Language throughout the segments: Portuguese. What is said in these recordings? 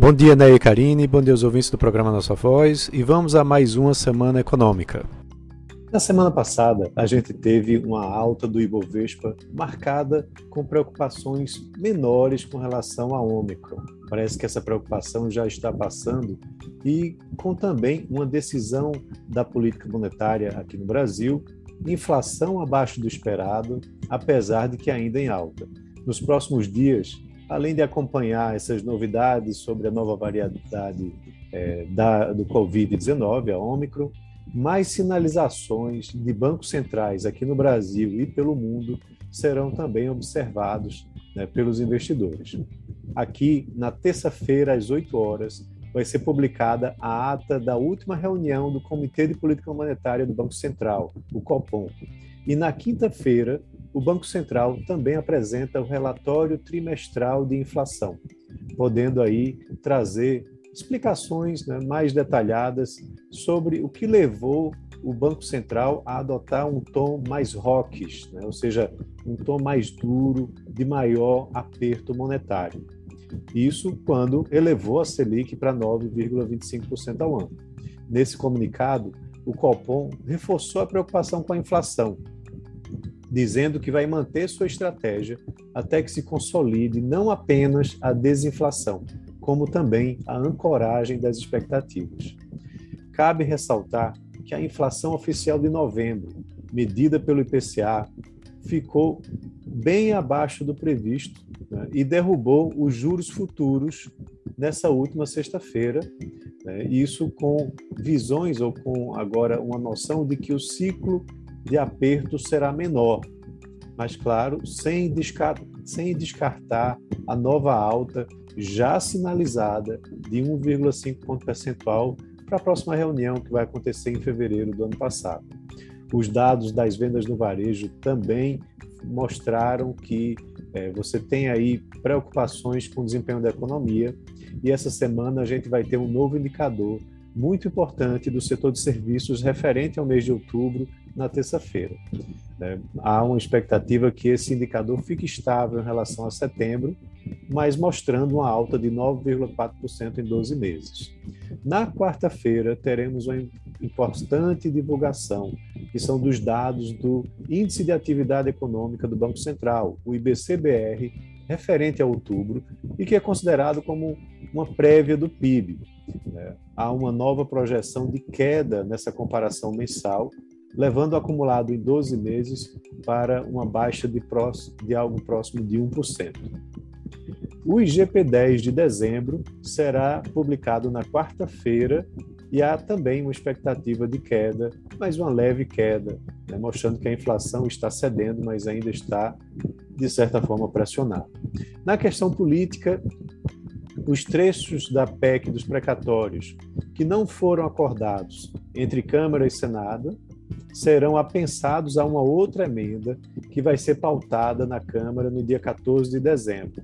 Bom dia, Ney e Karine, bom dia aos ouvintes do programa Nossa Voz e vamos a mais uma semana econômica. Na semana passada, a gente teve uma alta do Ibovespa marcada com preocupações menores com relação à Ômicron. Parece que essa preocupação já está passando e com também uma decisão da política monetária aqui no Brasil, inflação abaixo do esperado, apesar de que ainda em alta. Nos próximos dias, além de acompanhar essas novidades sobre a nova variedade é, da, do Covid-19, a Ômicron, mais sinalizações de bancos centrais aqui no Brasil e pelo mundo serão também observados né, pelos investidores. Aqui, na terça-feira, às 8 horas, vai ser publicada a ata da última reunião do Comitê de Política Monetária do Banco Central, o COPOM. E na quinta-feira, o Banco Central também apresenta o relatório trimestral de inflação, podendo aí trazer explicações né, mais detalhadas sobre o que levou o Banco Central a adotar um tom mais rockish, né, ou seja, um tom mais duro, de maior aperto monetário. Isso quando elevou a Selic para 9,25% ao ano. Nesse comunicado, o Copom reforçou a preocupação com a inflação, dizendo que vai manter sua estratégia até que se consolide não apenas a desinflação, como também a ancoragem das expectativas. Cabe ressaltar que a inflação oficial de novembro, medida pelo IPCA, ficou bem abaixo do previsto né, e derrubou os juros futuros nessa última sexta-feira. Né, isso com visões ou com agora uma noção de que o ciclo de aperto será menor, mas claro, sem, descartar, sem descartar a nova alta já sinalizada de 1,5 ponto percentual para a próxima reunião que vai acontecer em fevereiro do ano passado. Os dados das vendas no varejo também mostraram que é, você tem aí preocupações com o desempenho da economia e essa semana a gente vai ter um novo indicador muito importante do setor de serviços referente ao mês de outubro na terça-feira. Né? Há uma expectativa que esse indicador fique estável em relação a setembro, mas mostrando uma alta de 9,4% em 12 meses. Na quarta-feira, teremos uma importante divulgação, que são dos dados do Índice de Atividade Econômica do Banco Central, o IBCBR, referente a outubro, e que é considerado como uma prévia do PIB. Né? Há uma nova projeção de queda nessa comparação mensal, levando o acumulado em 12 meses para uma baixa de, próximo, de algo próximo de 1%. O IGP-10 de dezembro será publicado na quarta-feira e há também uma expectativa de queda, mas uma leve queda, né, mostrando que a inflação está cedendo, mas ainda está, de certa forma, pressionada. Na questão política, os trechos da PEC dos precatórios que não foram acordados entre Câmara e Senado serão apensados a uma outra emenda que vai ser pautada na Câmara no dia 14 de dezembro.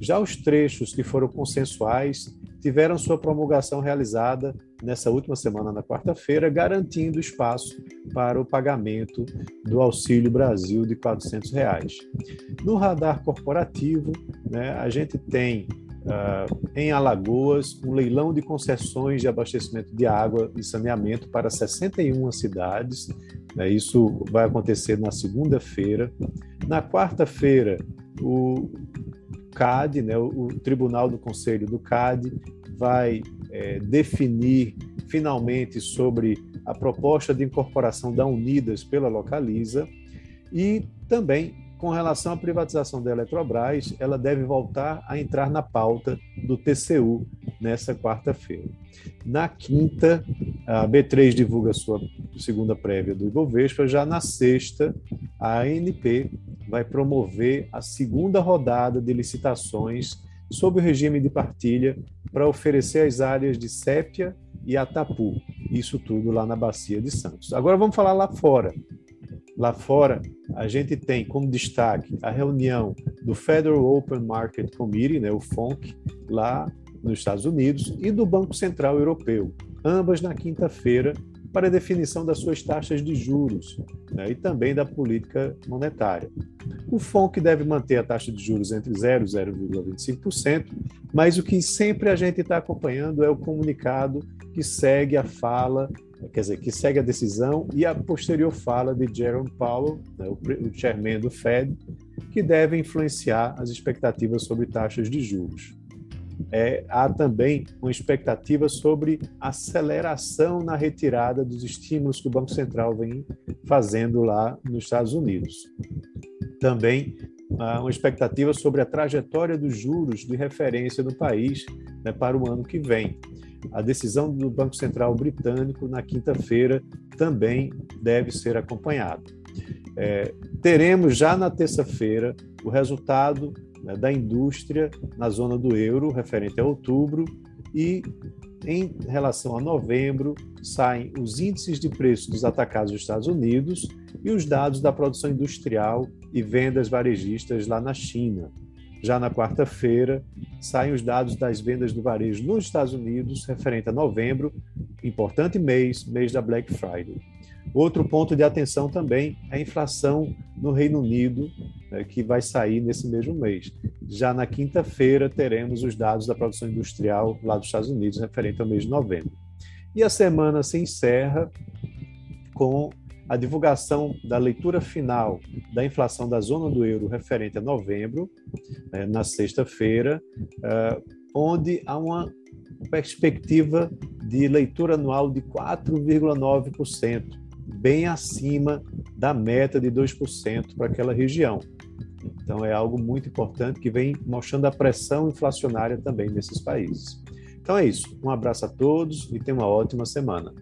Já os trechos que foram consensuais tiveram sua promulgação realizada nessa última semana, na quarta-feira, garantindo espaço para o pagamento do Auxílio Brasil de 400 reais. No radar corporativo, né, a gente tem uh, em Alagoas um leilão de concessões de abastecimento de água e saneamento para 61 cidades. Né, isso vai acontecer na segunda-feira. Na quarta-feira, o CAD, né, o, Tribunal do Conselho do CAD, vai é, definir finalmente sobre a proposta de incorporação da Unidas pela Localiza e também com relação à privatização da Eletrobras, ela deve voltar a entrar na pauta do TCU nessa quarta-feira. Na quinta, a B3 divulga sua segunda prévia do Ibovespa, já na sexta, a ANP vai promover a segunda rodada de licitações sob o regime de partilha para oferecer as áreas de Sépia e Atapu, isso tudo lá na Bacia de Santos. Agora vamos falar lá fora. Lá fora, a gente tem como destaque a reunião do Federal Open Market Committee, né, o FONC, lá nos Estados Unidos, e do Banco Central Europeu, ambas na quinta-feira, para a definição das suas taxas de juros né, e também da política monetária. O FONC deve manter a taxa de juros entre 0 e 0,25%, mas o que sempre a gente está acompanhando é o comunicado que segue a fala, quer dizer, que segue a decisão e a posterior fala de Jerome Powell, né, o chairman do Fed, que deve influenciar as expectativas sobre taxas de juros é, há também uma expectativa sobre aceleração na retirada dos estímulos que o Banco Central vem fazendo lá nos Estados Unidos. Também há uma expectativa sobre a trajetória dos juros de referência no país né, para o ano que vem. A decisão do Banco Central britânico na quinta-feira também deve ser acompanhada. É, teremos já na terça-feira o resultado né, da indústria na zona do euro, referente a outubro, e em relação a novembro, saem os índices de preço dos atacados dos Estados Unidos e os dados da produção industrial e vendas varejistas lá na China. Já na quarta-feira, saem os dados das vendas do varejo nos Estados Unidos, referente a novembro, importante mês, mês da Black Friday. Outro ponto de atenção também é a inflação no Reino Unido, né, que vai sair nesse mesmo mês. Já na quinta-feira teremos os dados da produção industrial lá dos Estados Unidos, referente ao mês de novembro. E a semana se encerra com a divulgação da leitura final da inflação da zona do euro referente a novembro, né, na sexta-feira, eh, onde há uma perspectiva de leitura anual de 4,9% bem acima da meta de 2% para aquela região. Então, é algo muito importante que vem mostrando a pressão inflacionária também nesses países. Então é isso. Um abraço a todos e tenha uma ótima semana.